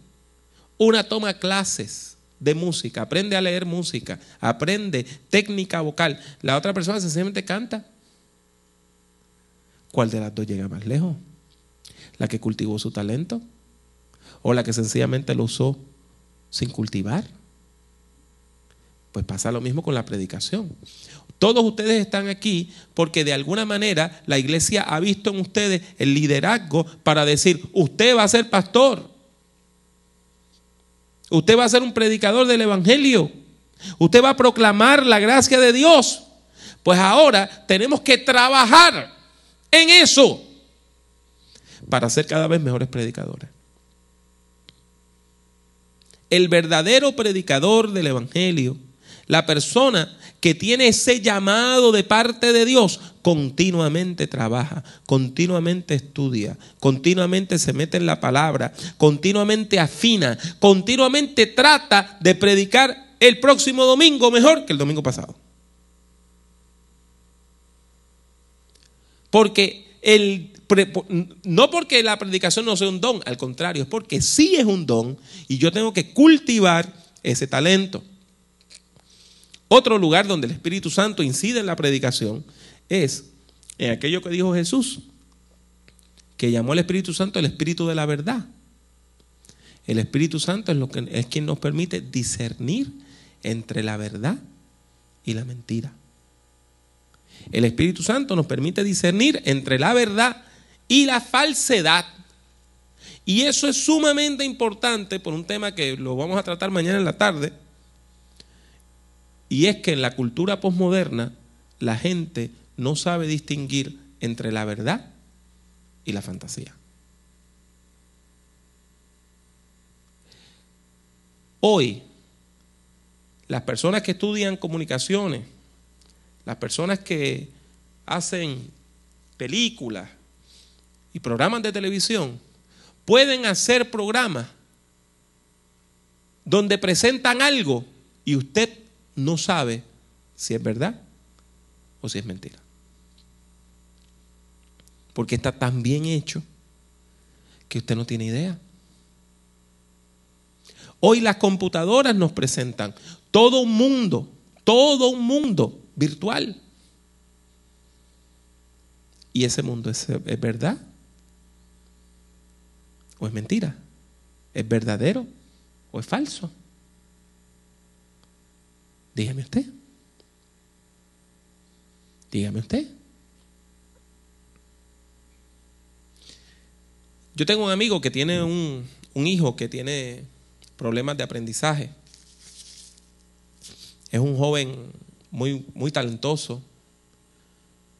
Una toma clases de música, aprende a leer música, aprende técnica vocal, la otra persona sencillamente canta. ¿Cuál de las dos llega más lejos? ¿La que cultivó su talento? ¿O la que sencillamente lo usó sin cultivar? Pues pasa lo mismo con la predicación. Todos ustedes están aquí porque de alguna manera la iglesia ha visto en ustedes el liderazgo para decir, usted va a ser pastor, usted va a ser un predicador del Evangelio, usted va a proclamar la gracia de Dios. Pues ahora tenemos que trabajar en eso para ser cada vez mejores predicadores. El verdadero predicador del Evangelio, la persona que tiene ese llamado de parte de Dios, continuamente trabaja, continuamente estudia, continuamente se mete en la palabra, continuamente afina, continuamente trata de predicar el próximo domingo mejor que el domingo pasado. Porque el, no porque la predicación no sea un don, al contrario, es porque sí es un don y yo tengo que cultivar ese talento. Otro lugar donde el Espíritu Santo incide en la predicación es en aquello que dijo Jesús, que llamó al Espíritu Santo el Espíritu de la verdad. El Espíritu Santo es, lo que, es quien nos permite discernir entre la verdad y la mentira. El Espíritu Santo nos permite discernir entre la verdad y la falsedad. Y eso es sumamente importante por un tema que lo vamos a tratar mañana en la tarde. Y es que en la cultura posmoderna la gente no sabe distinguir entre la verdad y la fantasía. Hoy, las personas que estudian comunicaciones, las personas que hacen películas y programas de televisión, pueden hacer programas donde presentan algo y usted no sabe si es verdad o si es mentira. Porque está tan bien hecho que usted no tiene idea. Hoy las computadoras nos presentan todo un mundo, todo un mundo virtual. ¿Y ese mundo es, verdad? ¿O es mentira? ¿Es verdadero o es falso? Dígame usted. Dígame usted. Yo tengo un amigo que tiene un, un, hijo que tiene problemas de aprendizaje. Es un joven muy, muy talentoso,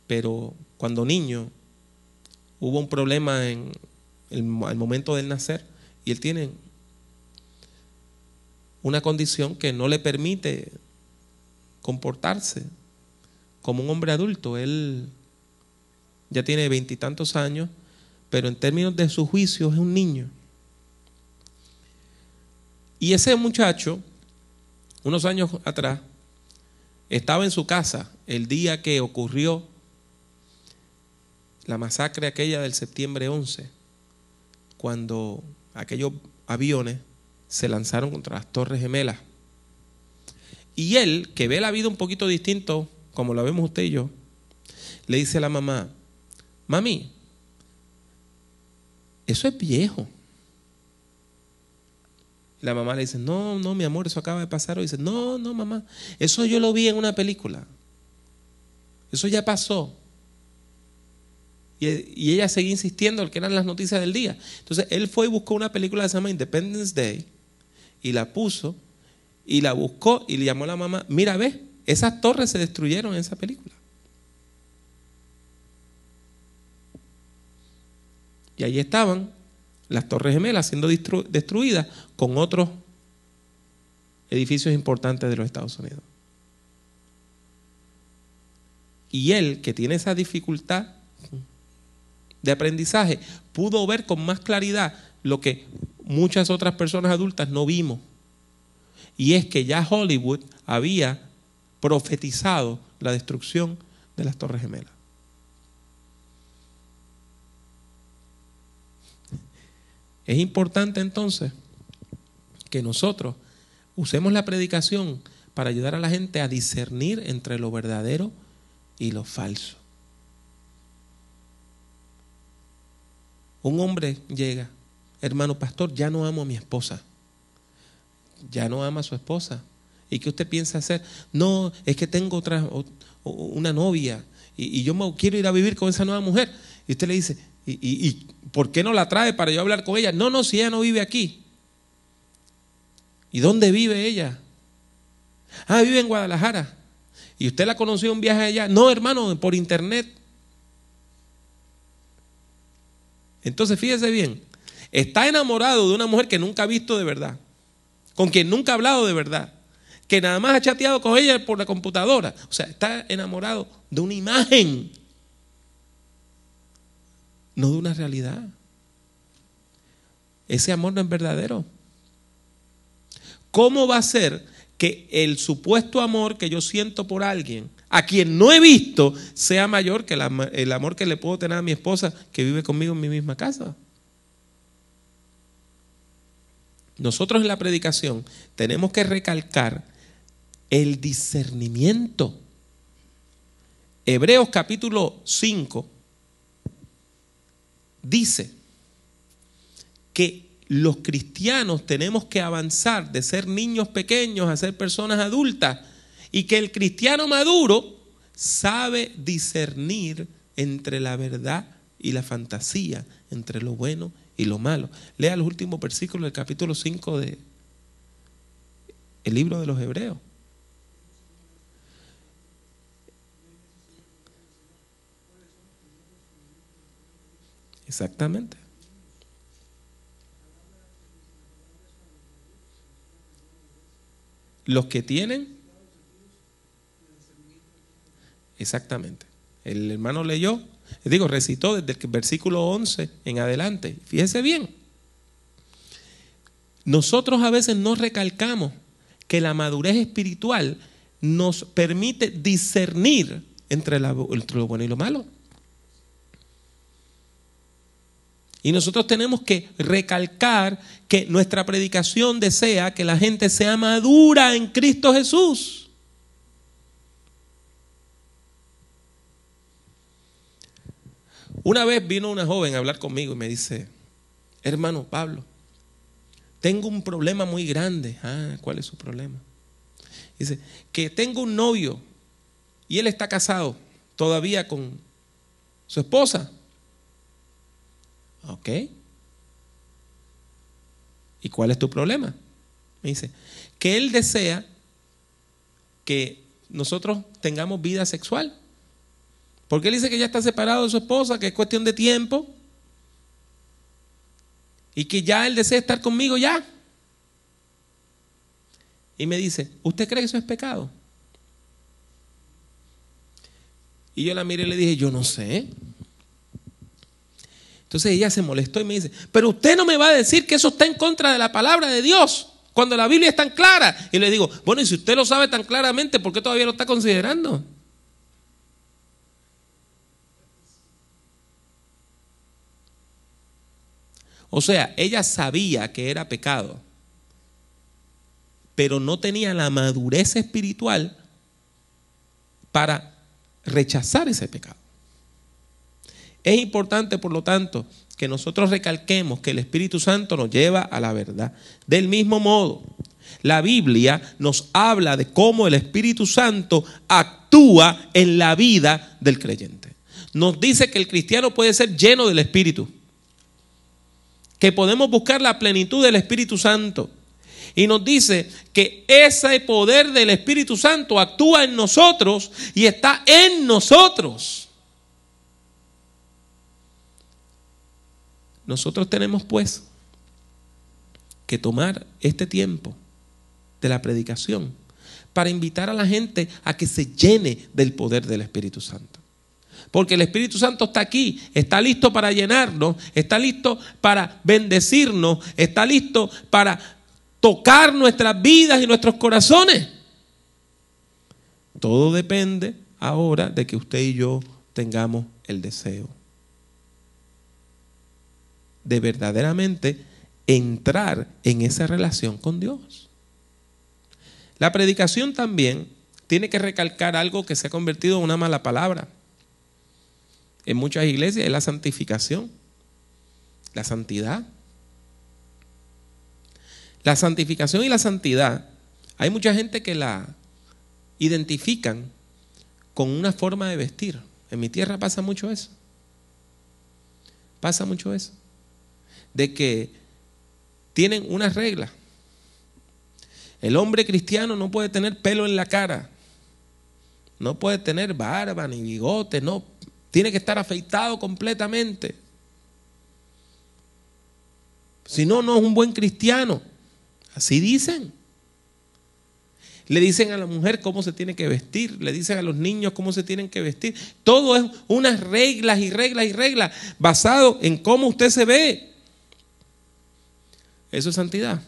pero cuando niño hubo un problema en el, momento del nacer y él tiene una condición que no le permite comportarse como un hombre adulto. Él ya tiene veintitantos años, pero en términos de su juicio es un niño. Y ese muchacho, unos años atrás, estaba en su casa el día que ocurrió la masacre aquella del septiembre 11, cuando aquellos aviones se lanzaron contra las Torres Gemelas. Y él, que ve la vida un poquito distinto, como la vemos usted y yo, le dice a la mamá, mami, eso es viejo. La mamá le dice, no, no, mi amor, eso acaba de pasar. O dice, no, no, mamá, eso yo lo vi en una película. Eso ya pasó. Y, ella seguía insistiendo que eran las noticias del día. Entonces él fue y buscó una película que se llama Independence Day y la puso y la buscó y le llamó a la mamá, mira, ve, esas torres se destruyeron en esa película. Y ahí estaban las Torres Gemelas siendo destruidas con otros edificios importantes de los Estados Unidos. Y él, que tiene esa dificultad de aprendizaje, pudo ver con más claridad lo que muchas otras personas adultas no vimos. Y es que ya Hollywood había profetizado la destrucción de las Torres Gemelas. Es importante entonces que nosotros usemos la predicación para ayudar a la gente a discernir entre lo verdadero y lo falso. Un hombre llega, hermano pastor, ya no amo a mi esposa, ya no ama a su esposa ¿Y qué usted piensa hacer? No, es que tengo otra, una novia y, yo quiero ir a vivir con esa nueva mujer. Y usted le dice, ¿y, y por qué no la trae para yo hablar con ella? No, no, si ella no vive aquí. ¿Y dónde vive ella? Ah, vive en Guadalajara. ¿Y usted la conoció en un viaje allá? No, hermano, por internet. Entonces, fíjese bien, está enamorado de una mujer que nunca ha visto de verdad, con quien nunca ha hablado de verdad, que nada más ha chateado con ella por la computadora. O sea, está enamorado de una imagen, no de una realidad. Ese amor no es verdadero. ¿Cómo va a ser que el supuesto amor que yo siento por alguien, a quien no he visto, sea mayor que el amor que le puedo tener a mi esposa que vive conmigo en mi misma casa? Nosotros en la predicación tenemos que recalcar el discernimiento. Hebreos capítulo 5 dice que los cristianos tenemos que avanzar de ser niños pequeños a ser personas adultas y que el cristiano maduro sabe discernir entre la verdad y la fantasía, entre lo bueno y lo malo. Lea los últimos versículos del capítulo 5 de el libro de los Hebreos. Exactamente. Los que tienen. Exactamente. El hermano leyó, digo, recitó desde el versículo 11 en adelante. Fíjese bien. Nosotros a veces no recalcamos que la madurez espiritual nos permite discernir entre, entre lo bueno y lo malo. Y nosotros tenemos que recalcar que nuestra predicación desea que la gente sea madura en Cristo Jesús. Una vez vino una joven a hablar conmigo y me dice, hermano Pablo, tengo un problema muy grande. Ah, ¿cuál es su problema? Dice, que tengo un novio y él está casado todavía con su esposa. Ok. ¿Y cuál es tu problema? Me dice, que él desea que nosotros tengamos vida sexual. Porque él dice que ya está separado de su esposa, que es cuestión de tiempo. Y que ya él desea estar conmigo ya. Y me dice, ¿usted cree que eso es pecado? Y yo la miré y le dije, yo no sé. Entonces ella se molestó y me dice, pero usted no me va a decir que eso está en contra de la palabra de Dios, cuando la Biblia es tan clara. Y le digo, bueno, y si usted lo sabe tan claramente, ¿por qué todavía lo está considerando? O sea, ella sabía que era pecado, pero no tenía la madurez espiritual para rechazar ese pecado. Es importante, por lo tanto, que nosotros recalquemos que el Espíritu Santo nos lleva a la verdad. Del mismo modo, la Biblia nos habla de cómo el Espíritu Santo actúa en la vida del creyente. Nos dice que el cristiano puede ser lleno del Espíritu, que podemos buscar la plenitud del Espíritu Santo. Y nos dice que ese poder del Espíritu Santo actúa en nosotros y está en nosotros. Nosotros tenemos pues que tomar este tiempo de la predicación para invitar a la gente a que se llene del poder del Espíritu Santo. Porque el Espíritu Santo está aquí, está listo para llenarnos, está listo para bendecirnos, está listo para tocar nuestras vidas y nuestros corazones. Todo depende ahora de que usted y yo tengamos el deseo de verdaderamente entrar en esa relación con Dios. La predicación también tiene que recalcar algo que se ha convertido en una mala palabra. En muchas iglesias es la santificación, la santidad. La santificación y la santidad Hay mucha gente que la identifican con una forma de vestir. En mi tierra pasa mucho eso. Pasa mucho eso. De que tienen unas reglas. El hombre cristiano no puede tener pelo en la cara. No puede tener barba ni bigote, no. Tiene que estar afeitado completamente. Si no, no es un buen cristiano. Así dicen. Le dicen a la mujer cómo se tiene que vestir, le dicen a los niños cómo se tienen que vestir. Todo es unas reglas y reglas y reglas basado en cómo usted se ve. Eso es santidad.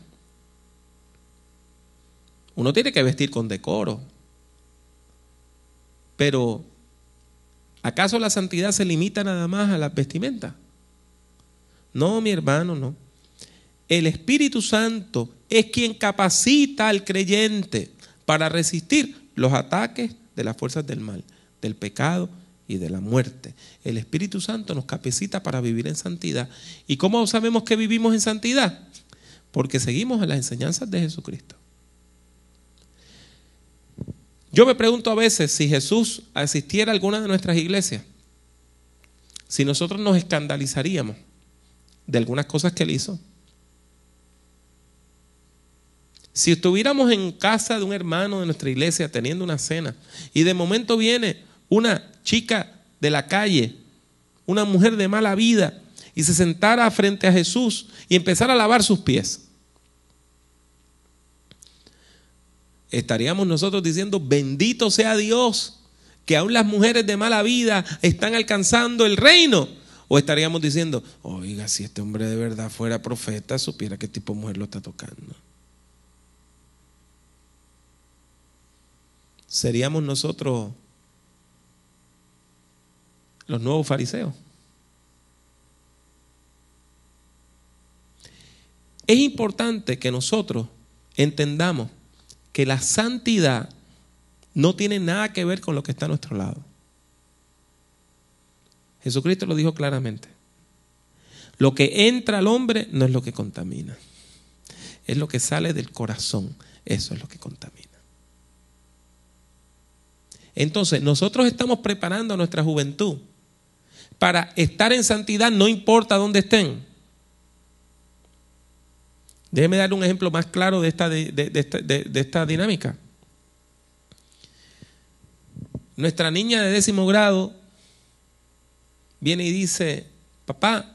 Uno tiene que vestir con decoro. Pero, ¿acaso la santidad se limita nada más a la vestimenta? No, mi hermano, no. El Espíritu Santo es quien capacita al creyente para resistir los ataques de las fuerzas del mal, del pecado y de la muerte. El Espíritu Santo nos capacita para vivir en santidad. ¿Y cómo sabemos que vivimos en santidad? Porque seguimos en las enseñanzas de Jesucristo. Yo me pregunto a veces si Jesús asistiera a alguna de nuestras iglesias, si nosotros nos escandalizaríamos de algunas cosas que él hizo. Si estuviéramos en casa de un hermano de nuestra iglesia teniendo una cena y de momento viene una chica de la calle, una mujer de mala vida, y se sentara frente a Jesús y empezara a lavar sus pies, estaríamos nosotros diciendo, bendito sea Dios, que aún las mujeres de mala vida están alcanzando el reino. O estaríamos diciendo, oiga, si este hombre de verdad fuera profeta, supiera qué tipo de mujer lo está tocando. seríamos nosotros los nuevos fariseos. Es importante que nosotros entendamos que la santidad no tiene nada que ver con lo que está a nuestro lado. Jesucristo lo dijo claramente. Lo que entra al hombre no es lo que contamina, es lo que sale del corazón, eso es lo que contamina. Entonces, nosotros estamos preparando a nuestra juventud para estar en santidad, no importa dónde estén. Déjeme dar un ejemplo más claro de esta, de, esta dinámica. Nuestra niña de décimo grado viene y dice, papá,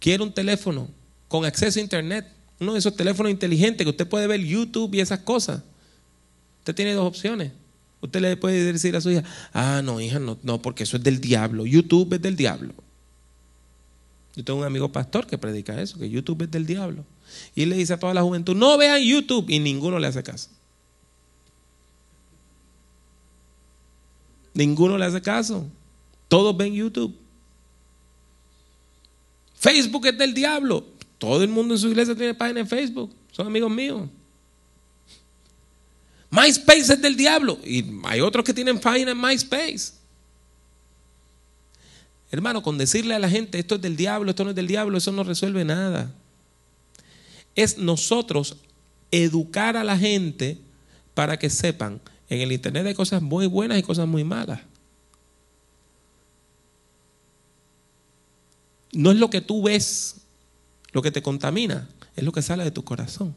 quiero un teléfono con acceso a internet, uno de esos teléfonos inteligentes que usted puede ver YouTube y esas cosas. Usted tiene dos opciones. Usted le puede decir a su hija, ah, no, hija, no, no, porque eso es del diablo. YouTube es del diablo. Yo tengo un amigo pastor que predica eso, que YouTube es del diablo. Y él le dice a toda la juventud, no vean YouTube. Y ninguno le hace caso. Ninguno le hace caso. Todos ven YouTube. Facebook es del diablo. Todo el mundo en su iglesia tiene página en Facebook. Son amigos míos. MySpace es del diablo. Y hay otros que tienen página en MySpace. Hermano, con decirle a la gente esto es del diablo, esto no es del diablo, eso no resuelve nada. Es nosotros educar a la gente para que sepan, en el Internet hay cosas muy buenas y cosas muy malas. No es lo que tú ves lo que te contamina, es lo que sale de tu corazón.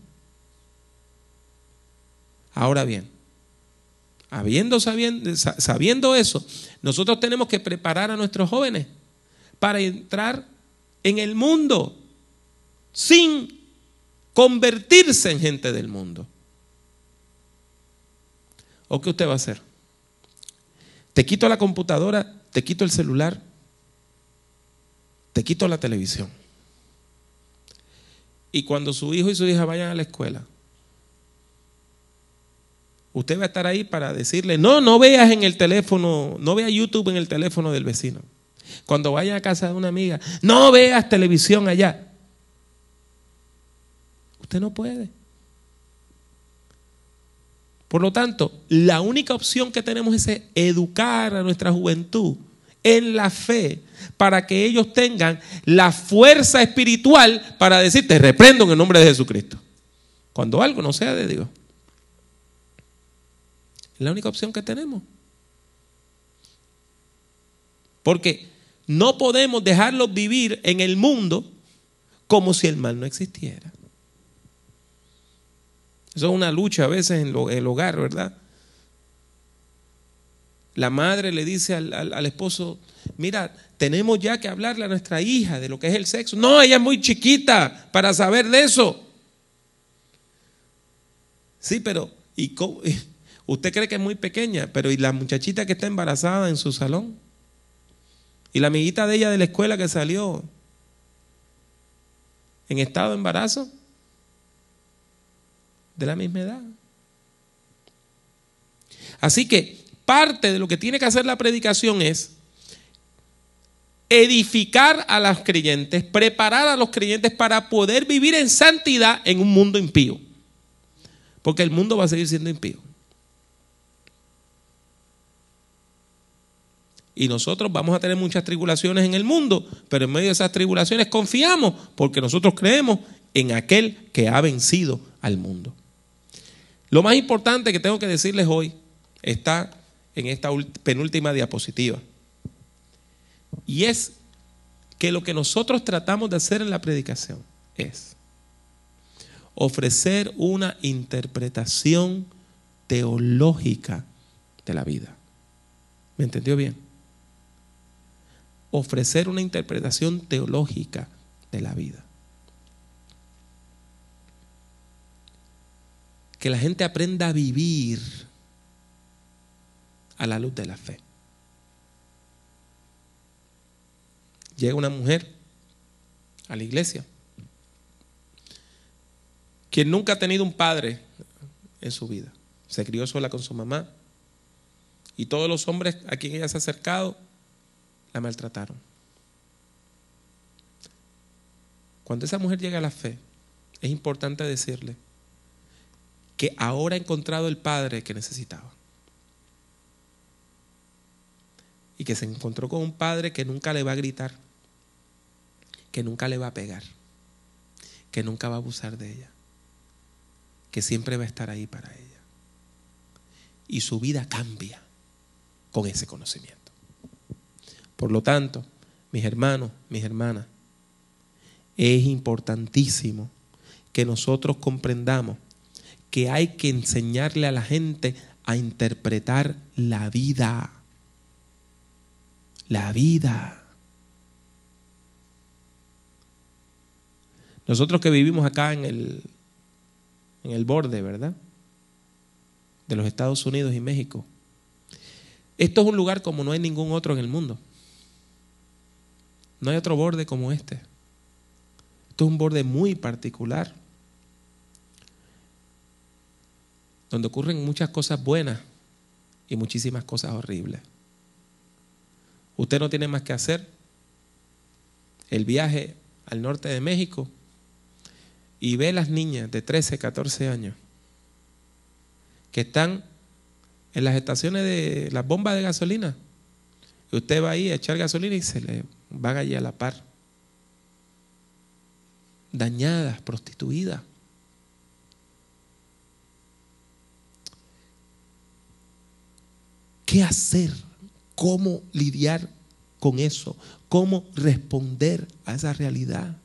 Ahora bien, habiendo, sabiendo, sabiendo eso, nosotros tenemos que preparar a nuestros jóvenes para entrar en el mundo sin convertirse en gente del mundo. ¿O qué usted va a hacer? Te quito la computadora, te quito el celular, te quito la televisión. Y cuando su hijo y su hija vayan a la escuela, usted va a estar ahí para decirle, no, no veas en el teléfono, no veas YouTube en el teléfono del vecino. Cuando vaya a casa de una amiga, no veas televisión allá. Usted no puede. Por lo tanto, la única opción que tenemos es educar a nuestra juventud en la fe para que ellos tengan la fuerza espiritual para decir, te reprendo en el nombre de Jesucristo. Cuando algo no sea de Dios. Es la única opción que tenemos. Porque no podemos dejarlos vivir en el mundo como si el mal no existiera. Eso es una lucha a veces en, el hogar, ¿verdad? La madre le dice al, esposo, mira, tenemos ya que hablarle a nuestra hija de lo que es el sexo. No, ella es muy chiquita para saber de eso. Sí, pero ¿y usted cree que es muy pequeña, pero ¿y la muchachita que está embarazada en su salón? Y la amiguita de ella de la escuela que salió en estado de embarazo, de la misma edad. Así que parte de lo que tiene que hacer la predicación es edificar a los creyentes, preparar a los creyentes para poder vivir en santidad en un mundo impío. Porque el mundo va a seguir siendo impío. Y nosotros vamos a tener muchas tribulaciones en el mundo, pero en medio de esas tribulaciones confiamos porque nosotros creemos en aquel que ha vencido al mundo. Lo más importante que tengo que decirles hoy está en esta penúltima diapositiva. Y es que lo que nosotros tratamos de hacer en la predicación es ofrecer una interpretación teológica de la vida. ¿Me entendió bien? Ofrecer una interpretación teológica de la vida. Que la gente aprenda a vivir a la luz de la fe. Llega una mujer a la iglesia quien nunca ha tenido un padre en su vida. Se crió sola con su mamá. Y todos los hombres a quien ella se ha acercado la maltrataron. Cuando esa mujer llega a la fe, es importante decirle que ahora ha encontrado el padre que necesitaba. Y que se encontró con un padre que nunca le va a gritar, que nunca le va a pegar, que nunca va a abusar de ella, que siempre va a estar ahí para ella. Y su vida cambia con ese conocimiento. Por lo tanto, mis hermanos, mis hermanas, es importantísimo que nosotros comprendamos que hay que enseñarle a la gente a interpretar la vida. La vida. Nosotros que vivimos acá en el, en el borde, ¿verdad? De los Estados Unidos y México. Esto es un lugar como no hay ningún otro en el mundo. No hay otro borde como este. Esto es un borde muy particular, donde ocurren muchas cosas buenas y muchísimas cosas horribles. Usted no tiene más que hacer el viaje al norte de México y ve las niñas de 13, 14 años que están en las estaciones de las bombas de gasolina. Usted va ahí a echar gasolina y se le van allí a la par. Dañadas, prostituidas. ¿Qué hacer? ¿Cómo lidiar con eso? ¿Cómo responder a esa realidad?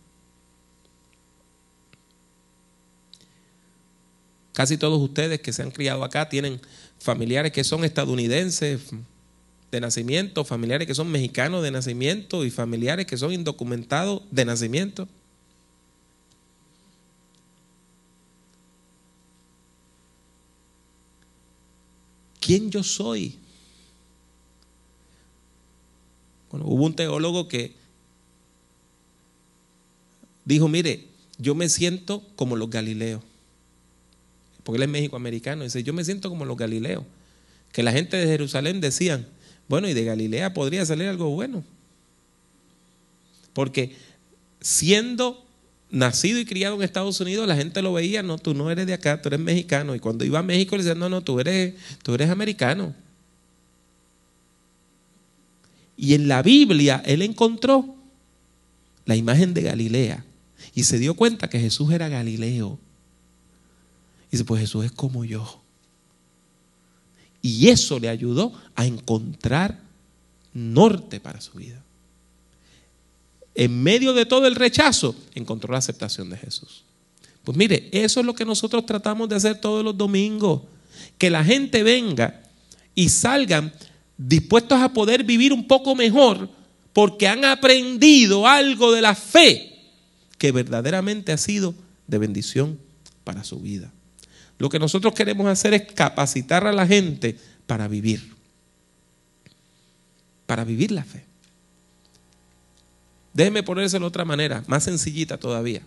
Casi todos ustedes que se han criado acá tienen familiares que son estadounidenses, de nacimiento, familiares que son mexicanos de nacimiento y familiares que son indocumentados de nacimiento. ¿Quién yo soy? Bueno, hubo un teólogo que dijo, mire, yo me siento como los galileos, porque él es México americano, dice, yo me siento como los galileos, que la gente de Jerusalén decían, bueno, y de Galilea podría salir algo bueno. Porque siendo nacido y criado en Estados Unidos, la gente lo veía, no, tú no eres de acá, tú eres mexicano. Y cuando iba a México le decían, no, no, tú eres, tú eres americano. Y en la Biblia él encontró la imagen de Galilea y se dio cuenta que Jesús era Galileo. Y dice, pues Jesús es como yo. Y eso le ayudó a encontrar norte para su vida. En medio de todo el rechazo, encontró la aceptación de Jesús. Pues mire, eso es lo que nosotros tratamos de hacer todos los domingos. Que la gente venga y salgan dispuestos a poder vivir un poco mejor porque han aprendido algo de la fe que verdaderamente ha sido de bendición para su vida. Lo que nosotros queremos hacer es capacitar a la gente para vivir, para vivir la fe. Déjeme ponérselo de otra manera, más sencillita todavía.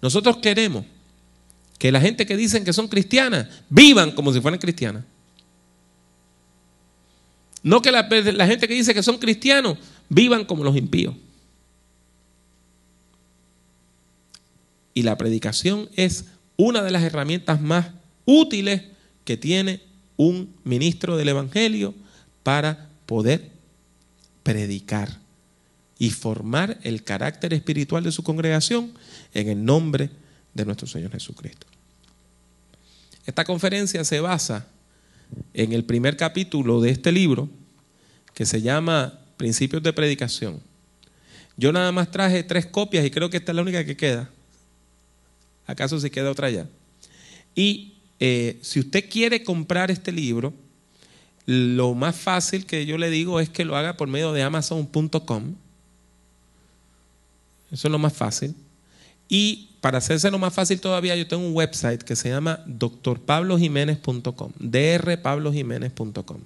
Nosotros queremos que la gente que dicen que son cristianas vivan como si fueran cristianas. No que la, la, gente que dice que son cristianos vivan como los impíos. Y la predicación es una de las herramientas más útiles que tiene un ministro del Evangelio para poder predicar y formar el carácter espiritual de su congregación en el nombre de nuestro Señor Jesucristo. Esta conferencia se basa en el primer capítulo de este libro que se llama Principios de Predicación. Yo nada más traje tres copias y creo que esta es la única que queda. ¿Acaso se queda otra ya? Y eh, si usted quiere comprar este libro, lo más fácil que yo le digo es que lo haga por medio de amazon.com. Eso es lo más fácil. Y para hacerse lo más fácil todavía, yo tengo un website que se llama drpablojiménez.com, drpablojiménez.com,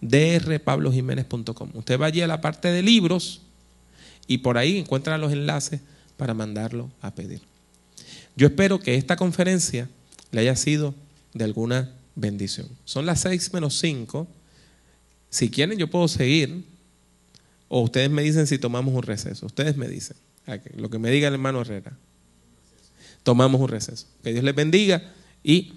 drpablojiménez.com. Usted va allí a la parte de libros y por ahí encuentra los enlaces para mandarlo a pedir. Yo espero que esta conferencia le haya sido de alguna bendición. Son las 6 menos 5. Si quieren, yo puedo seguir. O ustedes me dicen si tomamos un receso. Ustedes me dicen. Lo que me diga el hermano Herrera. Tomamos un receso. Que Dios les bendiga. Y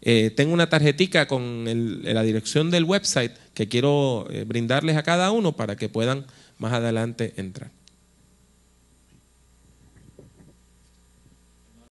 eh, tengo una tarjetica con la dirección del website que quiero eh, brindarles a cada uno para que puedan más adelante entrar.